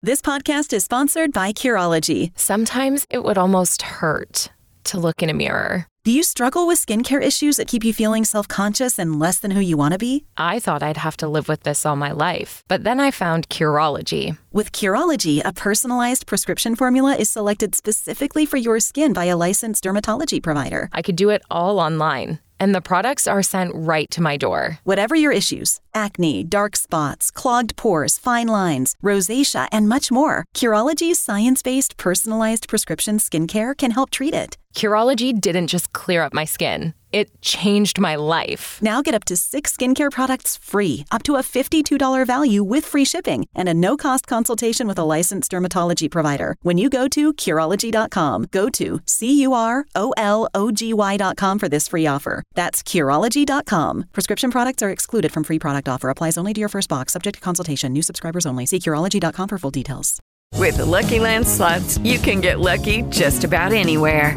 This podcast is sponsored by Curology. Sometimes it would almost hurt to look in a mirror. Do you struggle with skincare issues that keep you feeling self conscious and less than who you want to be? I thought I'd have to live with this all my life, but then I found Curology. With Curology, a personalized prescription formula is selected specifically for your skin by a licensed dermatology provider. I could do it all online, and the products are sent right to my door. Whatever your issues acne, dark spots, clogged pores, fine lines, rosacea, and much more Curology's science based personalized prescription skincare can help treat it. Curology didn't just clear up my skin, it changed my life. Now get up to six skincare products free, up to a $52 value with free shipping, and a no cost consultation with a licensed dermatology provider when you go to Curology.com. Go to C U R O L O G Y.com for this free offer. That's Curology.com. Prescription products are excluded from free product offer, applies only to your first box, subject to consultation, new subscribers only. See Curology.com for full details. With the Lucky Land slots, you can get lucky just about anywhere.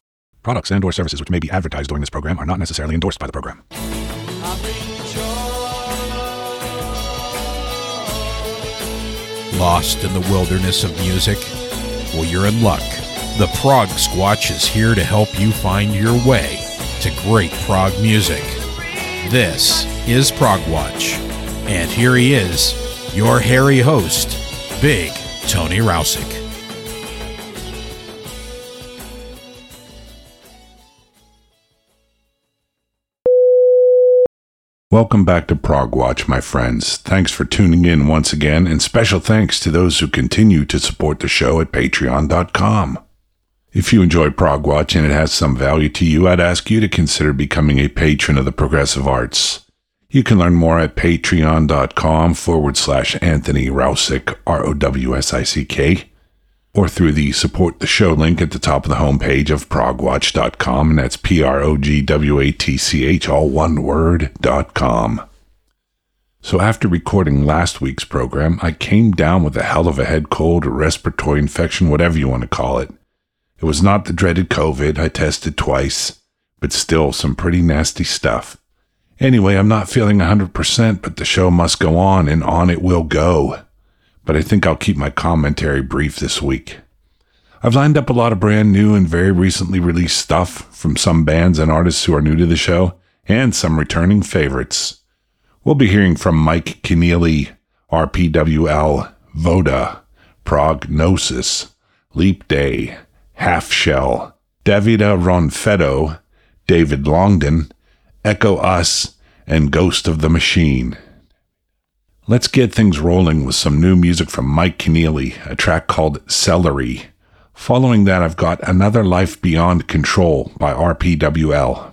Products and or services which may be advertised during this program are not necessarily endorsed by the program. Lost in the wilderness of music? Well, you're in luck. The Prog Squatch is here to help you find your way to great prog music. This is Prog Watch, and here he is, your hairy host, Big Tony Rowsick. Welcome back to Prog Watch, my friends. Thanks for tuning in once again, and special thanks to those who continue to support the show at patreon.com. If you enjoy Prog Watch and it has some value to you, I'd ask you to consider becoming a patron of the progressive arts. You can learn more at patreon.com forward slash Anthony Rowsick, R O W S I C K, or through the support the show link at the top of the homepage of progwatch.com, and that's P R O G W A T C H, all one word, dot com. So after recording last week's program, I came down with a hell of a head cold or respiratory infection, whatever you want to call it. It was not the dreaded COVID, I tested twice, but still some pretty nasty stuff. Anyway, I'm not feeling 100%, but the show must go on, and on it will go. But I think I'll keep my commentary brief this week. I've lined up a lot of brand new and very recently released stuff from some bands and artists who are new to the show, and some returning favorites. We'll be hearing from Mike Keneally, RPWL, Voda, Prog Gnosis, Leap Day, Half Shell, Davide Ronfetto, David Longdon, Echo Us, and Ghost of the Machine. Let's get things rolling with some new music from Mike Keneally, a track called Celery. Following that, I've got Another Life Beyond Control by RPWL.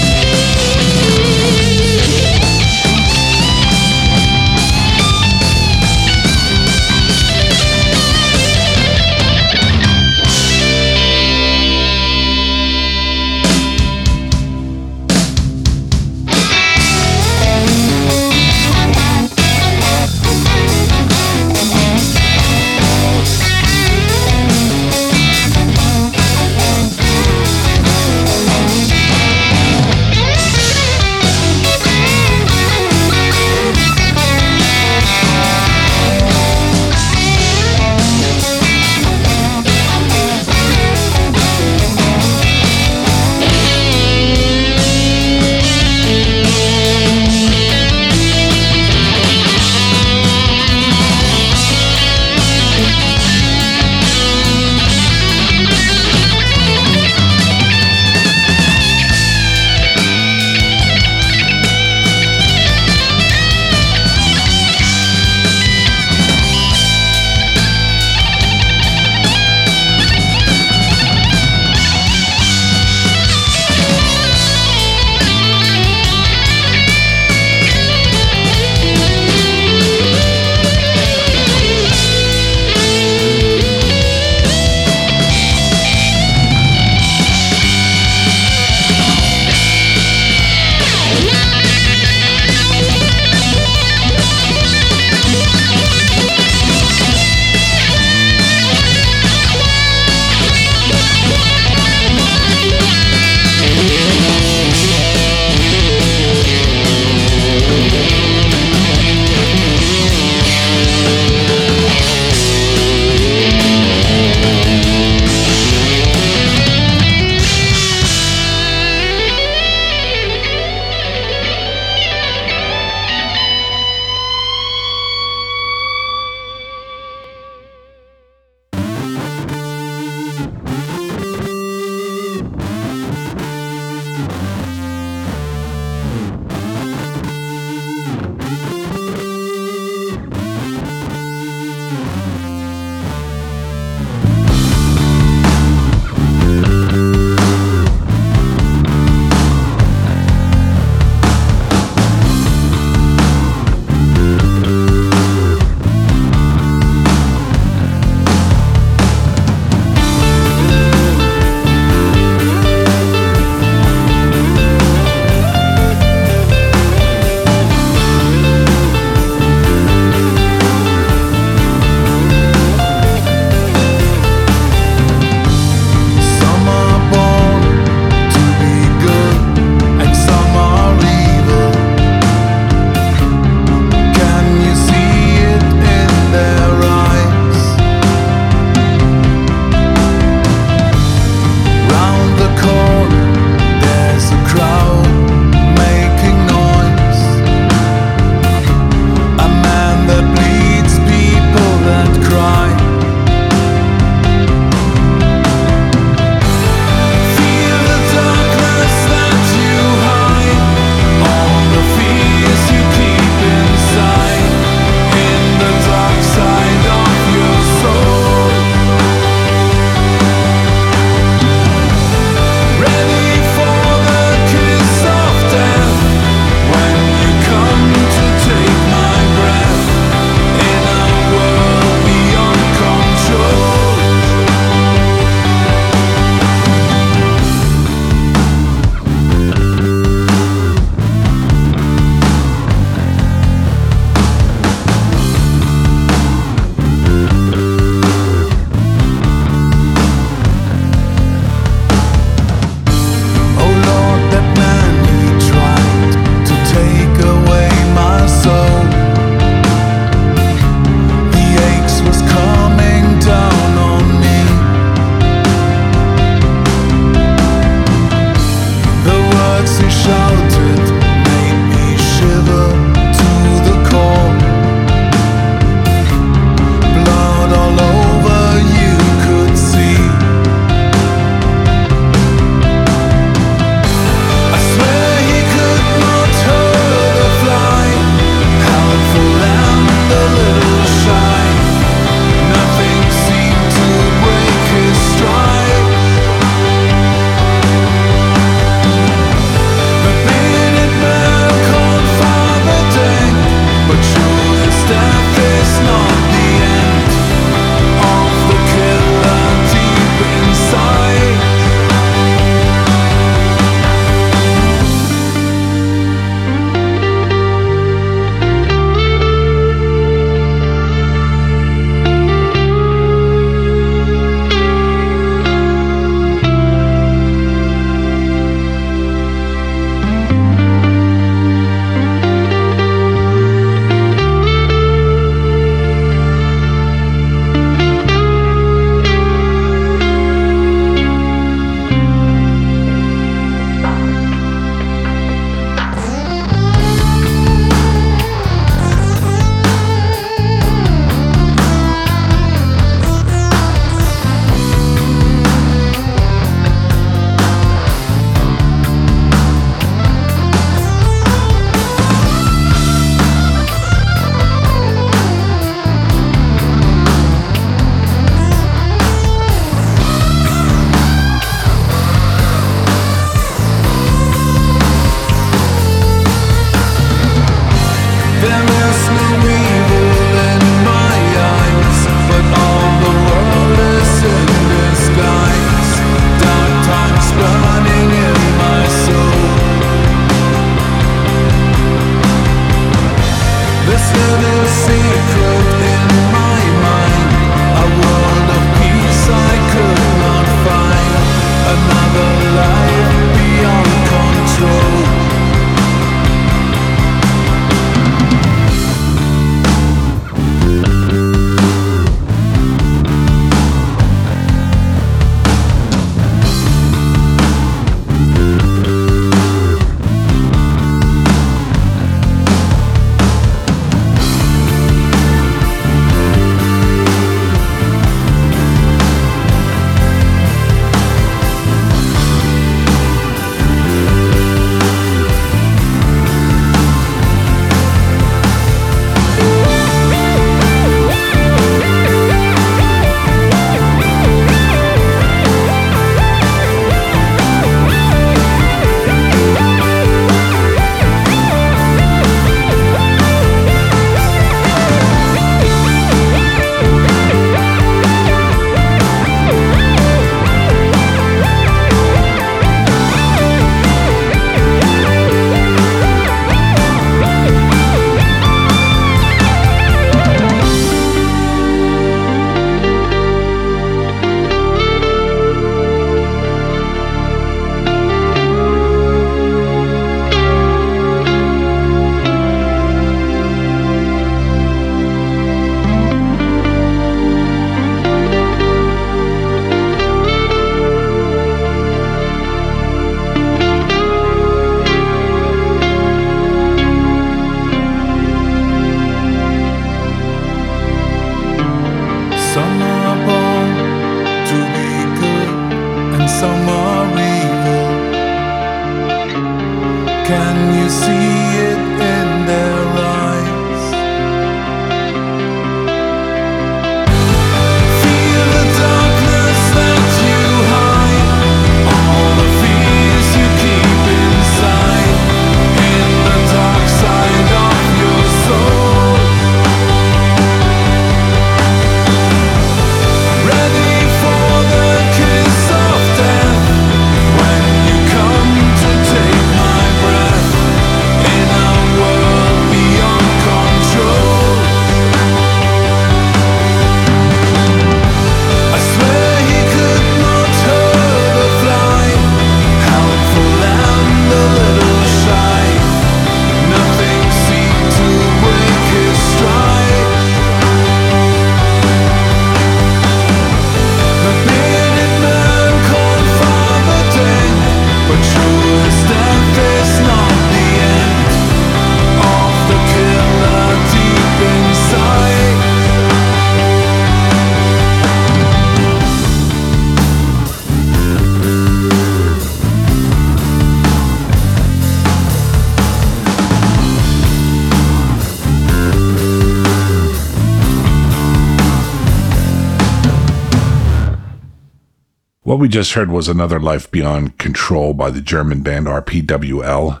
Just heard was another Life Beyond Control by the German band RPWL,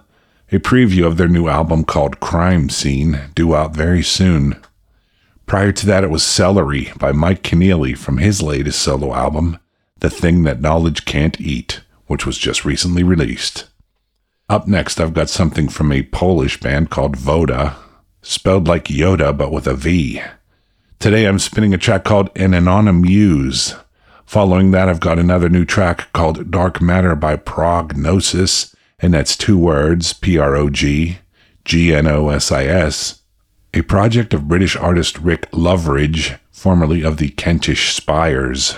a preview of their new album called Crime Scene, due out very soon. Prior to that, it was Celery by Mike Keneally from his latest solo album, The Thing That Knowledge Can't Eat, which was just recently released. Up next, I've got something from a Polish band called Voda, spelled like Yoda but with a V. Today, I'm spinning a track called An Anonymous Muse. Following that, I've got another new track called Dark Matter by Prog Gnosis, and that's two words P R O G G N O S I S, a project of British artist Rick Loveridge, formerly of the Kentish Spires.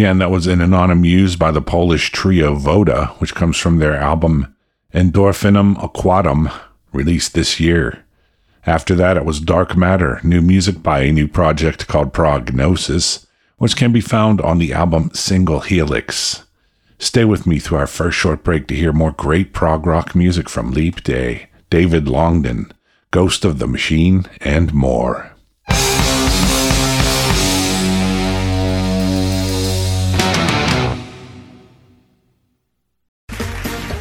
Again, that was an anonymous by the Polish trio Voda, which comes from their album Endorphinum Aquatum, released this year. After that, it was Dark Matter, new music by a new project called Prog Gnosis, which can be found on the album Single Helix. Stay with me through our first short break to hear more great prog rock music from Leap Day, David Longdon, Ghost of the Machine, and more.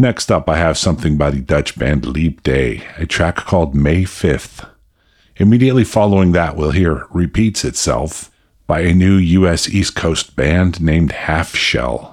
Next up, I have something by the Dutch band Leap Day, a track called May 5th. Immediately following that, we'll hear Repeats Itself by a new US East Coast band named Half Shell.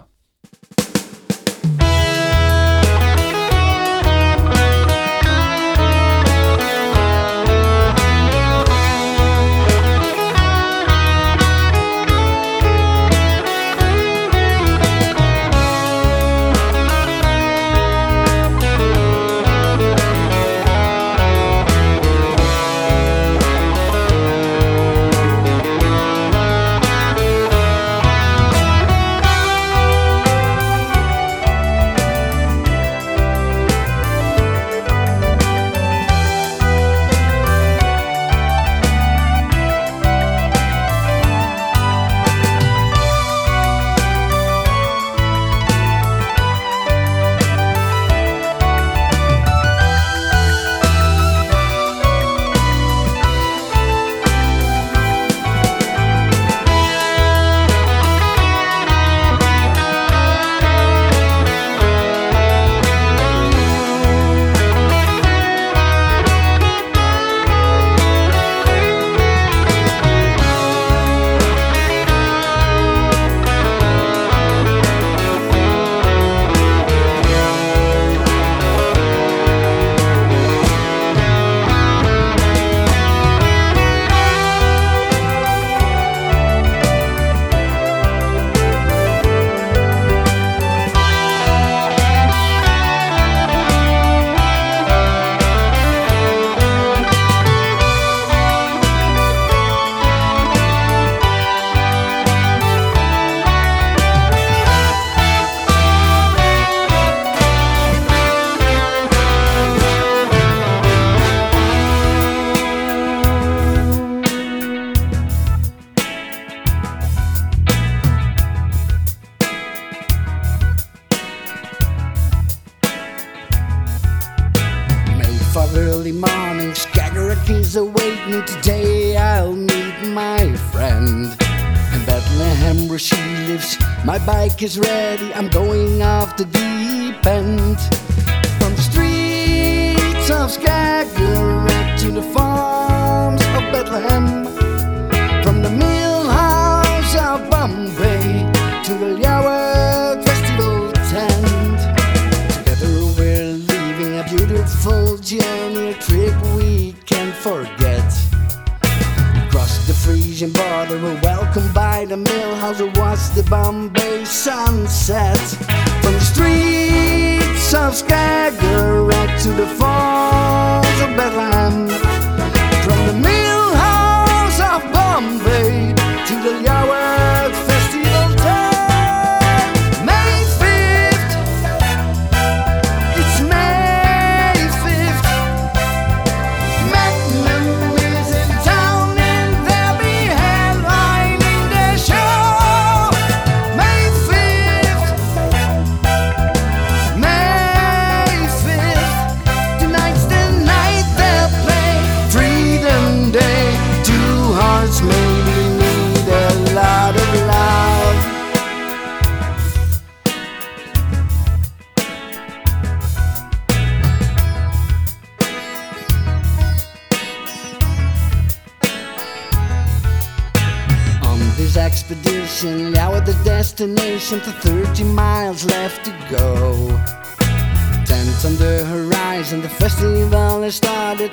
Bombay sunset.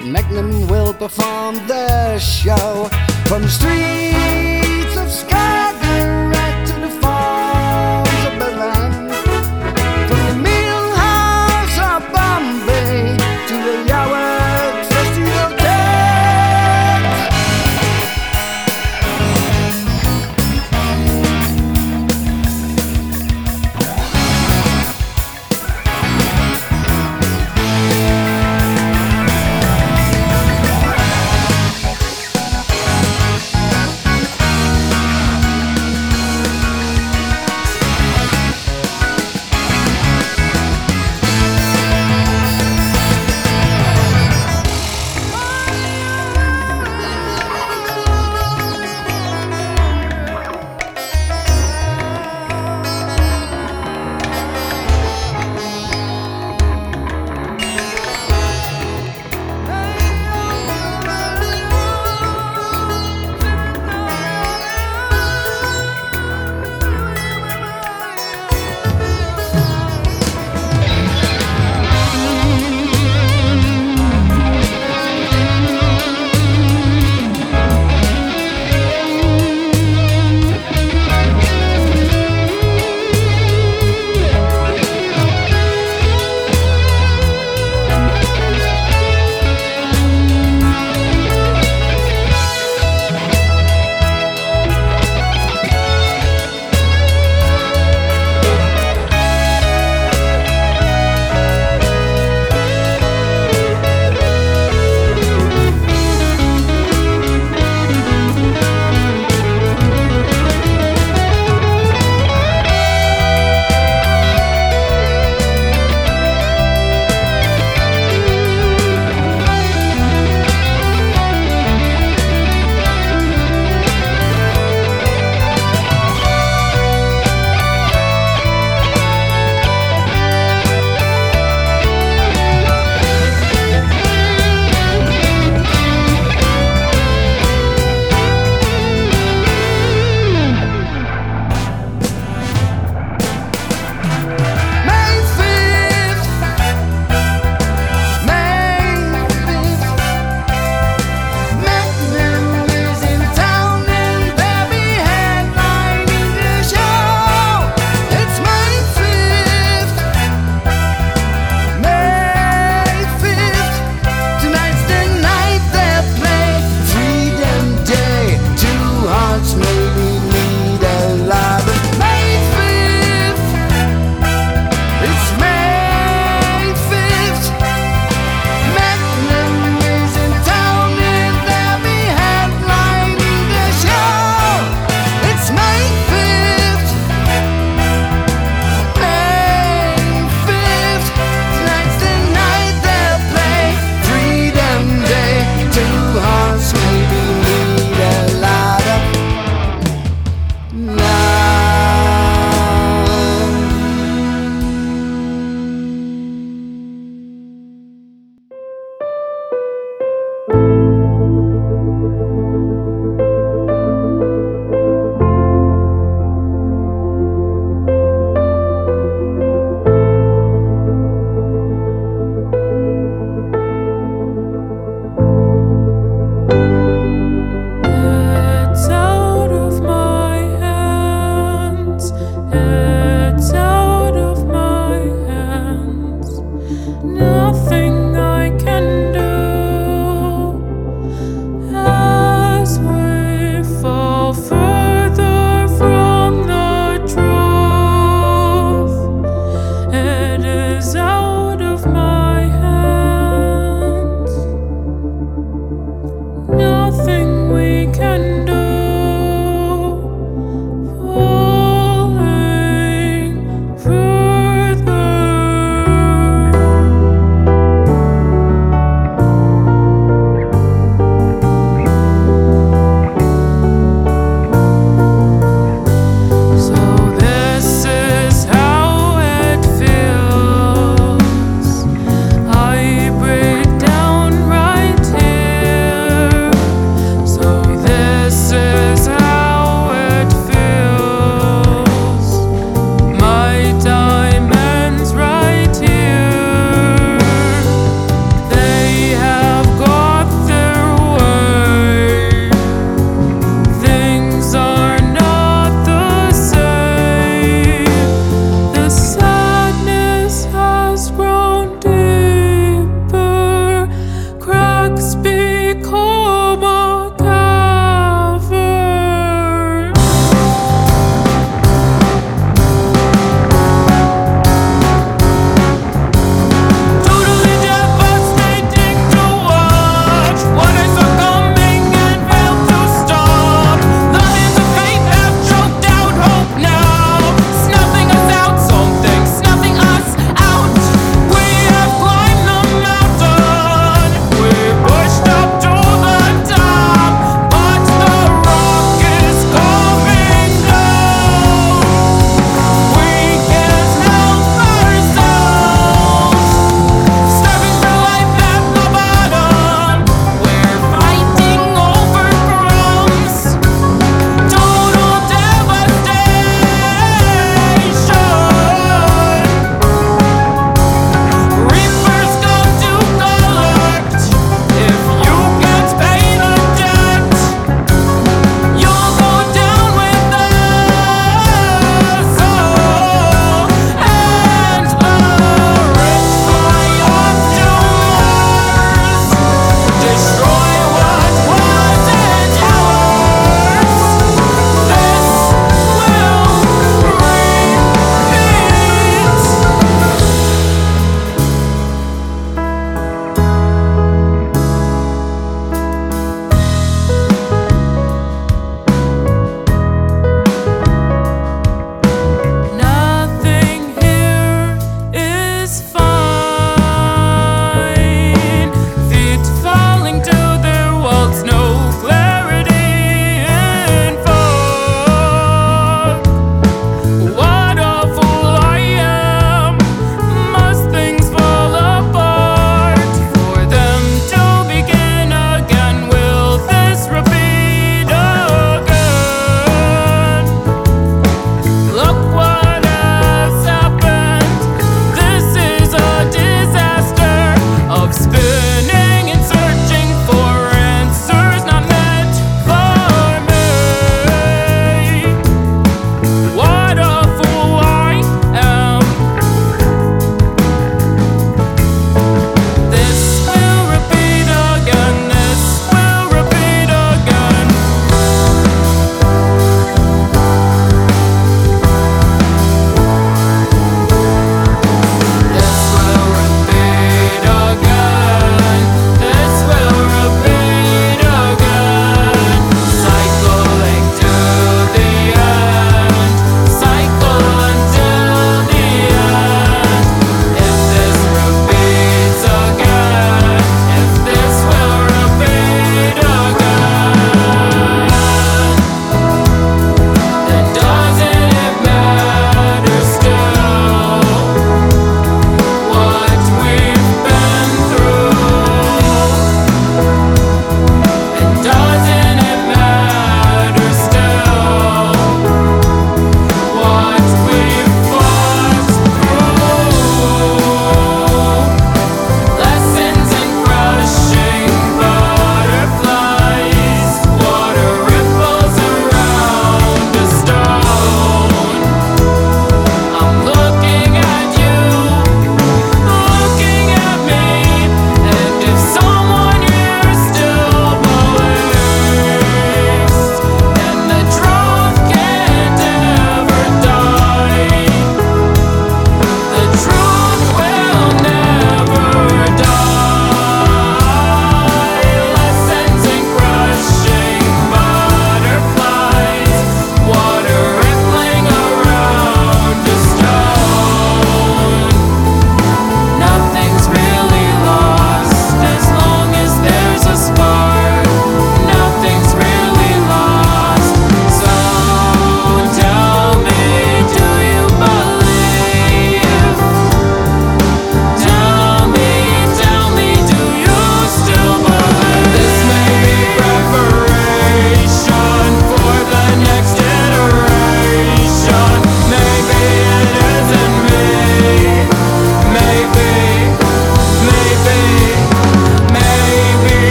Magnum will perform the show. From the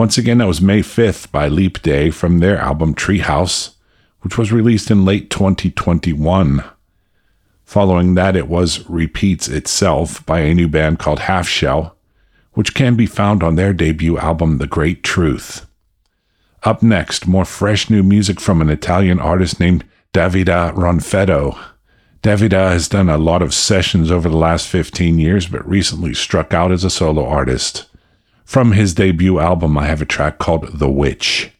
Once again, that was May 5th by Leap Day from their album Treehouse, which was released in late 2021. Following that, it was Repeats Itself by a new band called Half Shell, which can be found on their debut album The Great Truth. Up next, more fresh new music from an Italian artist named Davide Ronfetto. Davida has done a lot of sessions over the last 15 years, but recently struck out as a solo artist. From his debut album, I have a track called The Witch.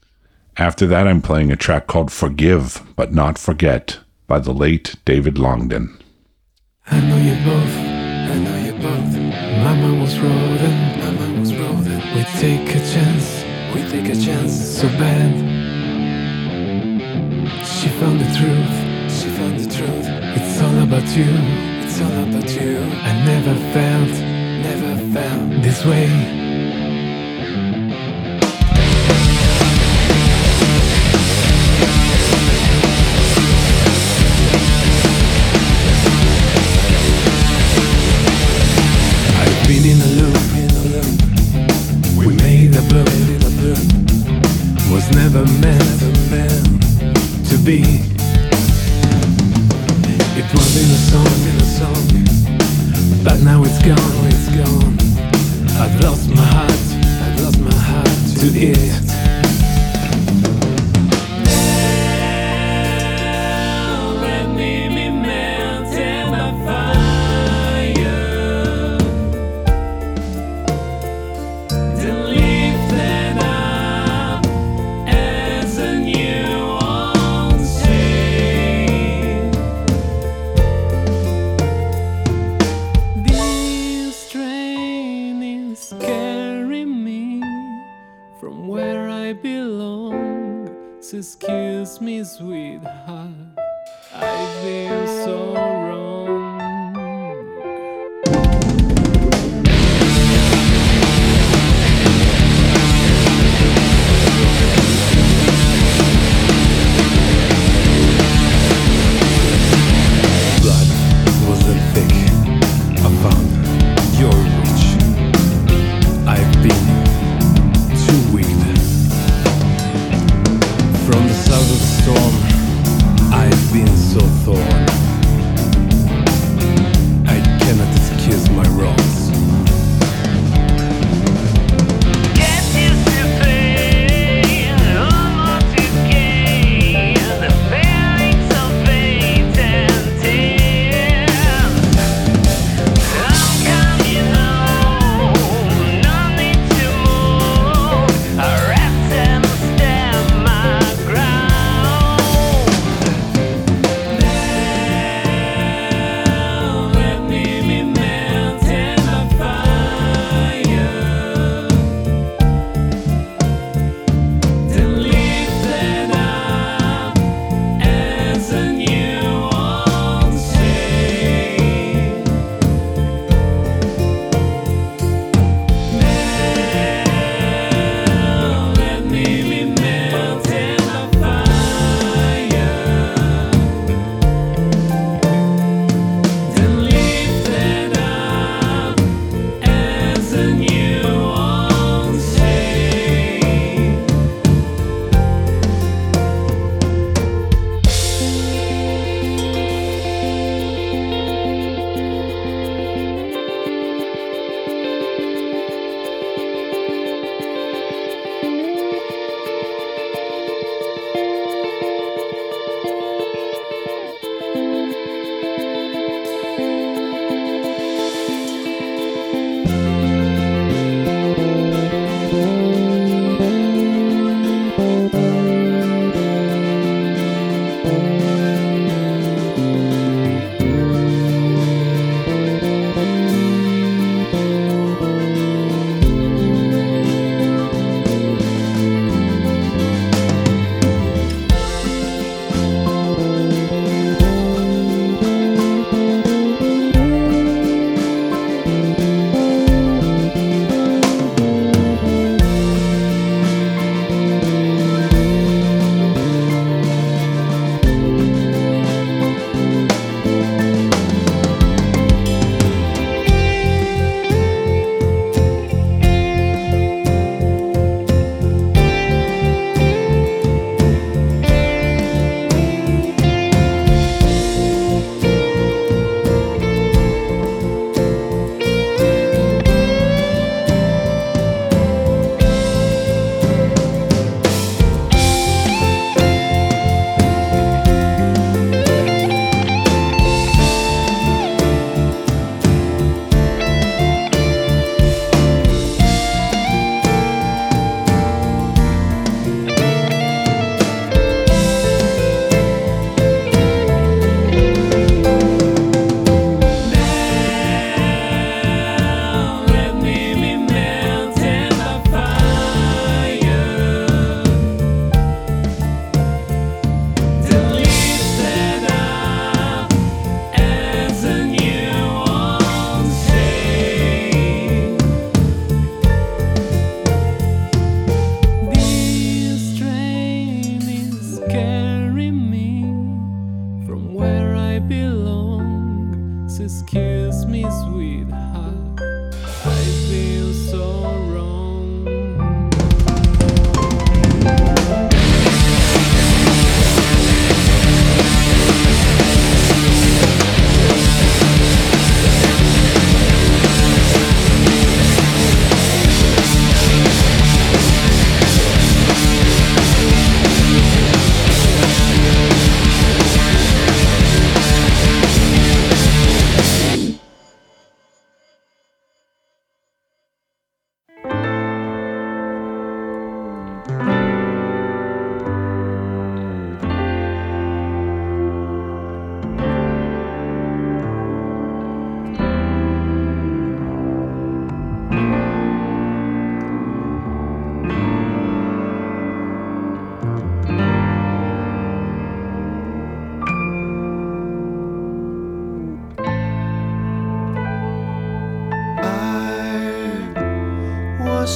After that, I'm playing a track called Forgive But Not Forget by the late David Longdon. I know you both, I know you both. Mama was was. We take a chance, we take a chance. So bad. She found the truth, she found the truth. It's all about you, it's all about you. I never felt, never felt this way. Never meant to be. It was in a song, in a song, but now it's gone, it's gone. I've lost my heart, I've lost my heart to it. Sweetheart,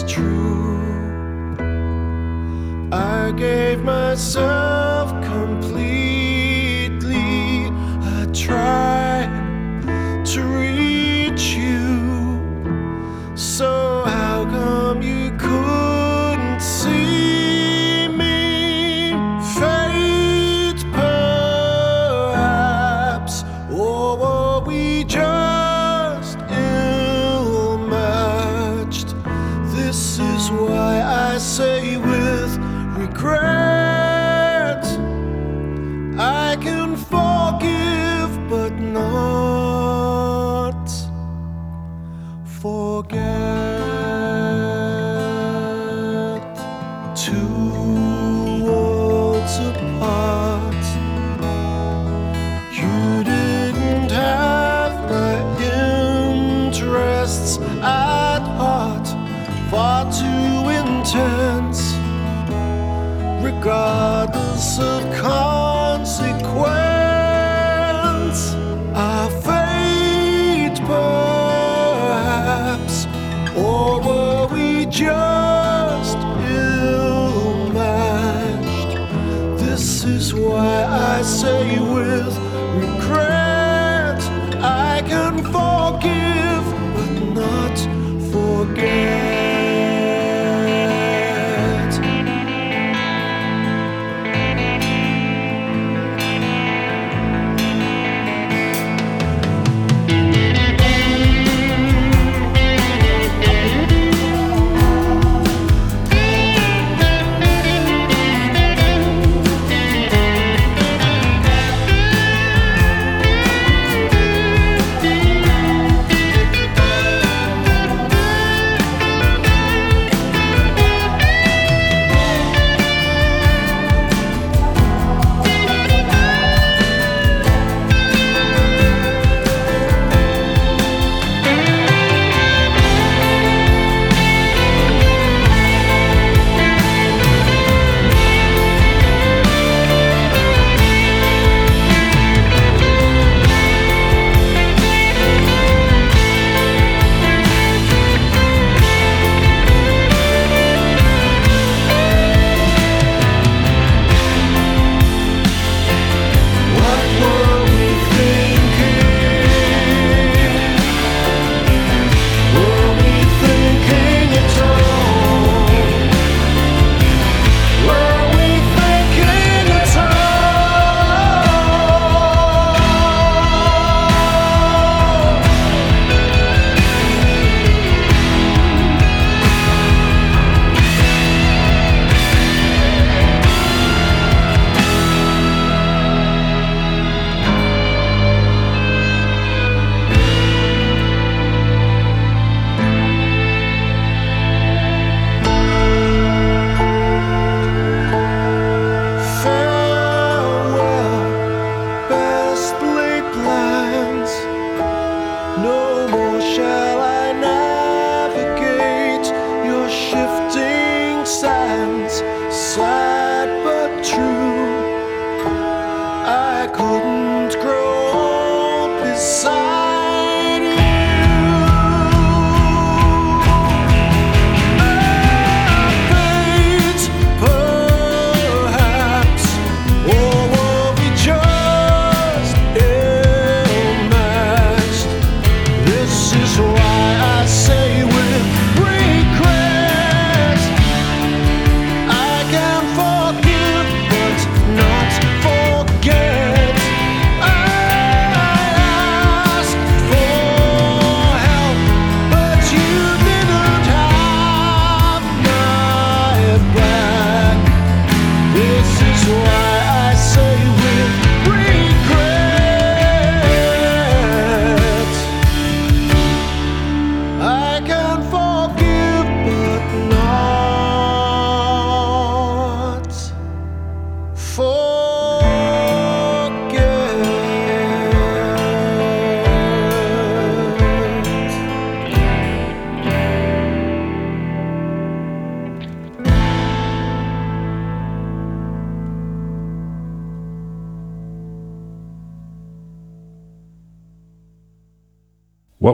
true. I gave myself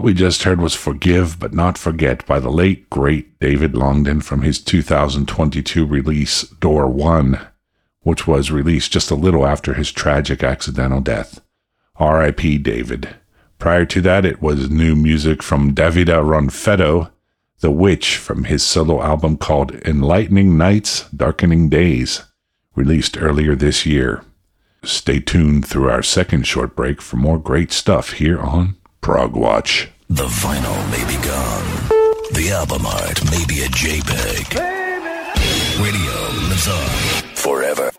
What we just heard was Forgive But Not Forget by the late, great David Longdon from his 2022 release Door 1, which was released just a little after his tragic accidental death. R.I.P. David. Prior to that, it was new music from Davide Ronfetto, The Witch, from his solo album called Enlightening Nights, Darkening Days, released earlier this year. Stay tuned through our second short break for more great stuff here on Prog Watch. The vinyl may be gone. The album art may be a JPEG. Radio lives on forever.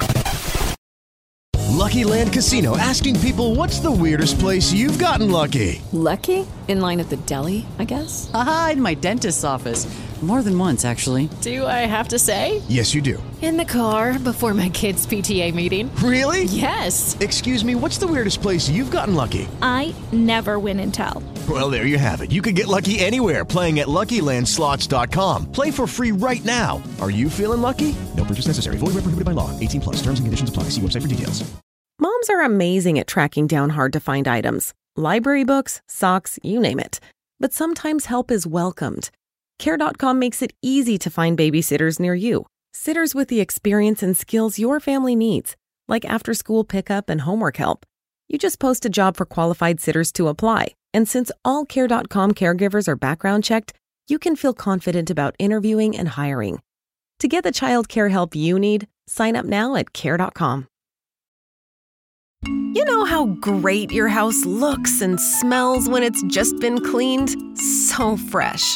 Lucky Land Casino asking people what's the weirdest place you've gotten lucky? Lucky? In line at the deli, I guess? Aha, in my dentist's office. More than once, actually. Do I have to say? Yes, you do. In the car before my kids' PTA meeting. Really? Yes. Excuse me, what's the weirdest place you've gotten lucky? I never win and tell. Well, there you have it. You can get lucky anywhere playing at LuckyLandSlots.com. Play for free right now. Are you feeling lucky? No purchase necessary. Void where prohibited by law. 18 plus. Terms and conditions apply. See website for details. Moms are amazing at tracking down hard to find items. Library books, socks, you name it. But sometimes help is welcomed. Care.com makes it easy to find babysitters near you. Sitters with the experience and skills your family needs, like after school pickup and homework help. You just post a job for qualified sitters to apply. And since all Care.com caregivers are background checked, you can feel confident about interviewing and hiring. To get the child care help you need, sign up now at Care.com. You know how great your house looks and smells when it's just been cleaned? So fresh.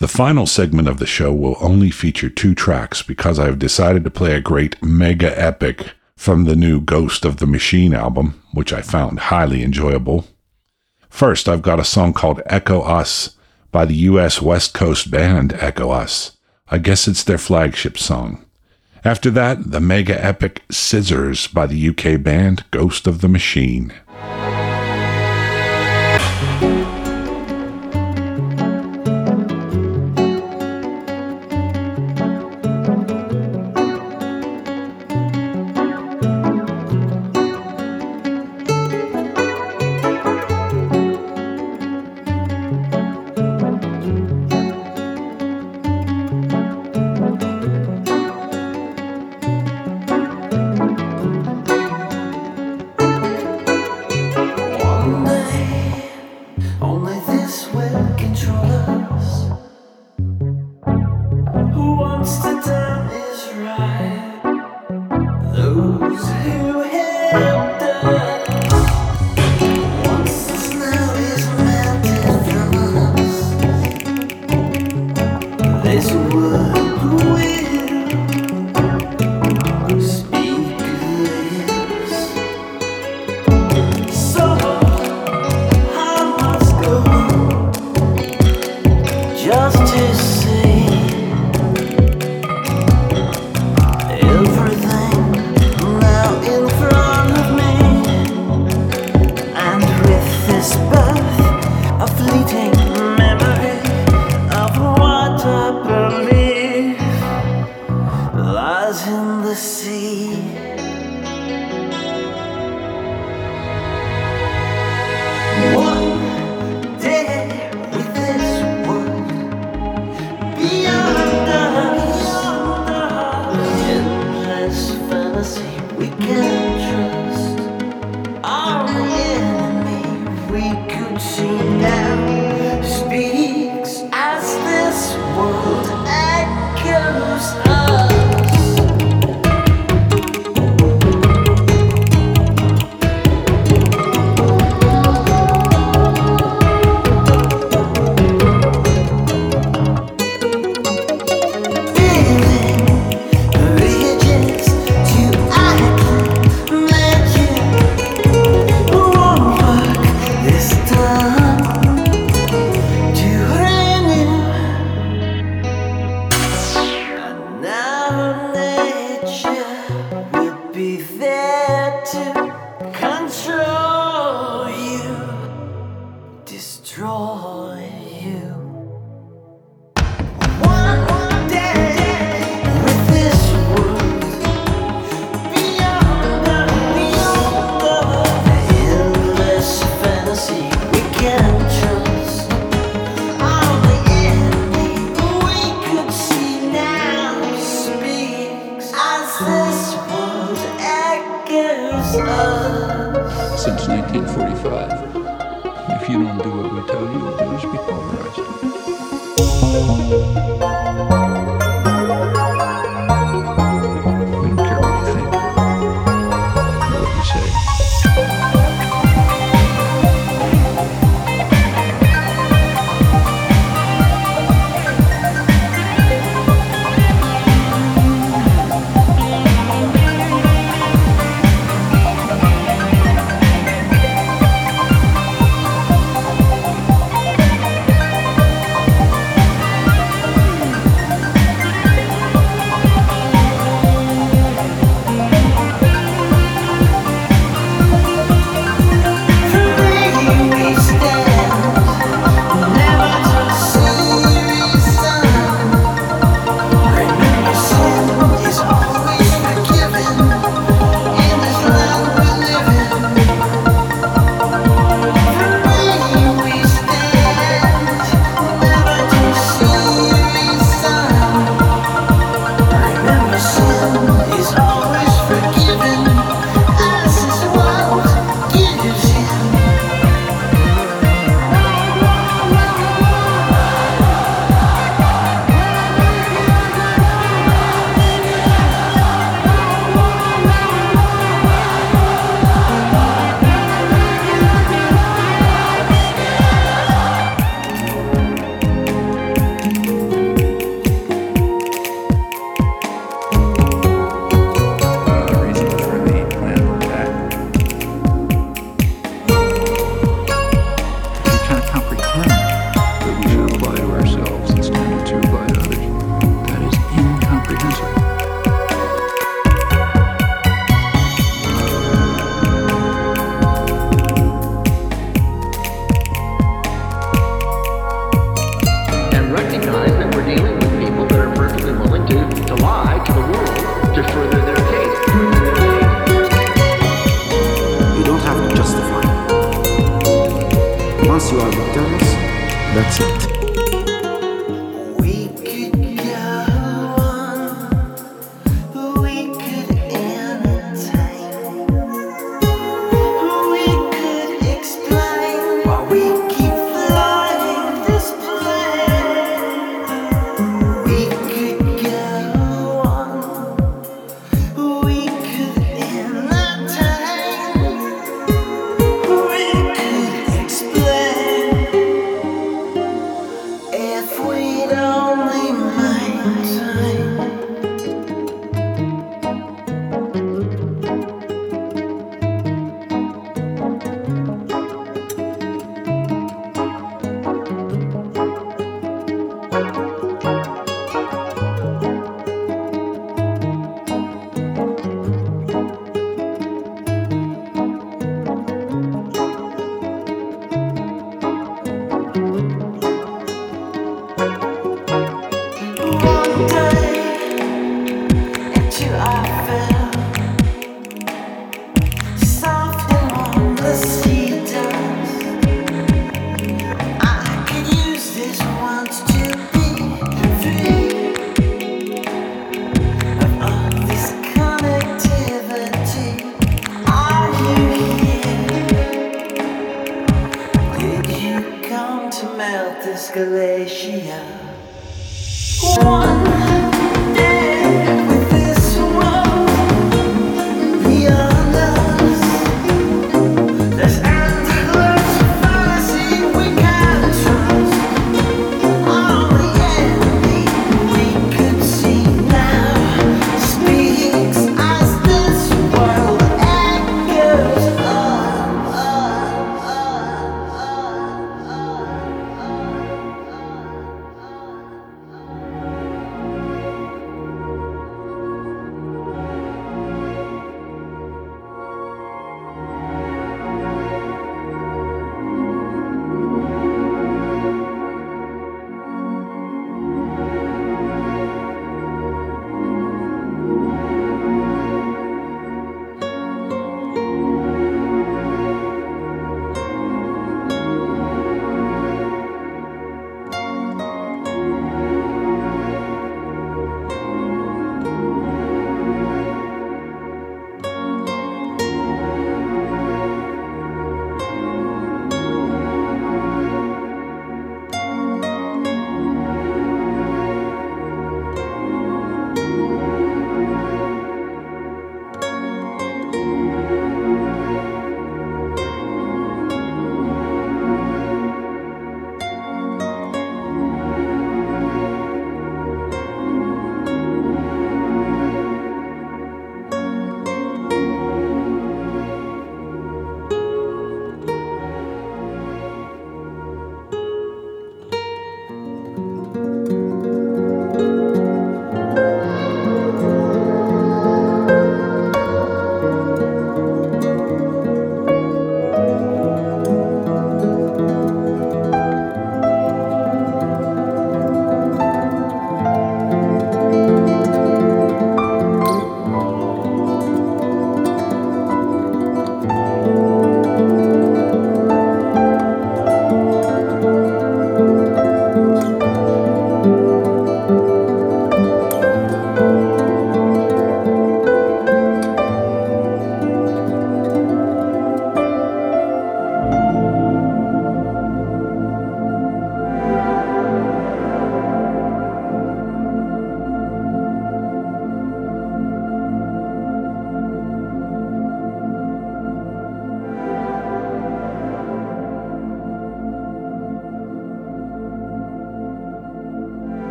The final segment of the show will only feature two tracks because I have decided to play a great mega epic from the new Ghost of the Machine album, which I found highly enjoyable. First, I've got a song called Echo Us by the US West Coast band Echo Us. I guess it's their flagship song. After that, the mega epic Scissors by the UK band Ghost of the Machine. Us,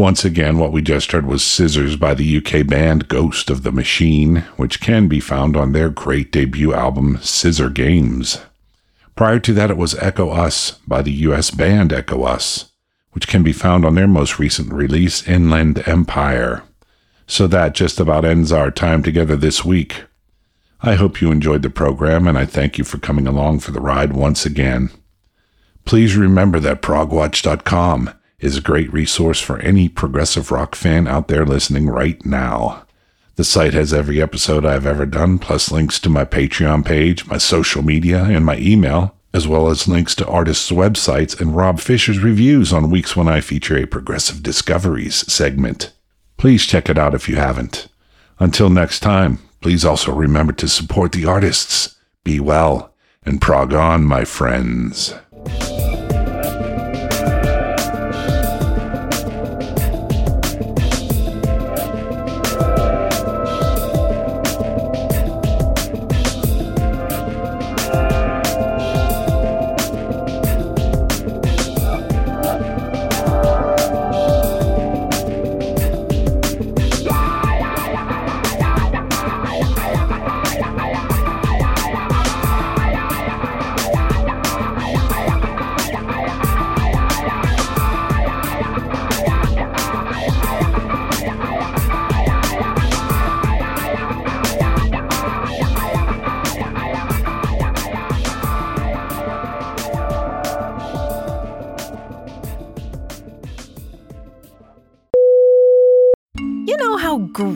Once again, what we just heard was Scissors by the UK band Ghost of the Machine, which can be found on their great debut album Scissor Games. Prior to that, it was Echo Us by the US band Echo Us, which can be found on their most recent release, Inland Empire. So that just about ends our time together this week. I hope you enjoyed the program, and I thank you for coming along for the ride once again. Please remember that progwatch.com is a great resource for any progressive rock fan out there listening right now. The site has every episode I've ever done, plus links to my Patreon page, my social media, and my email, as well as links to artists' websites and Rob Fisher's reviews on weeks when I feature a Progressive Discoveries segment. Please check it out if you haven't. Until next time, please also remember to support the artists. Be well and prog on, my friends.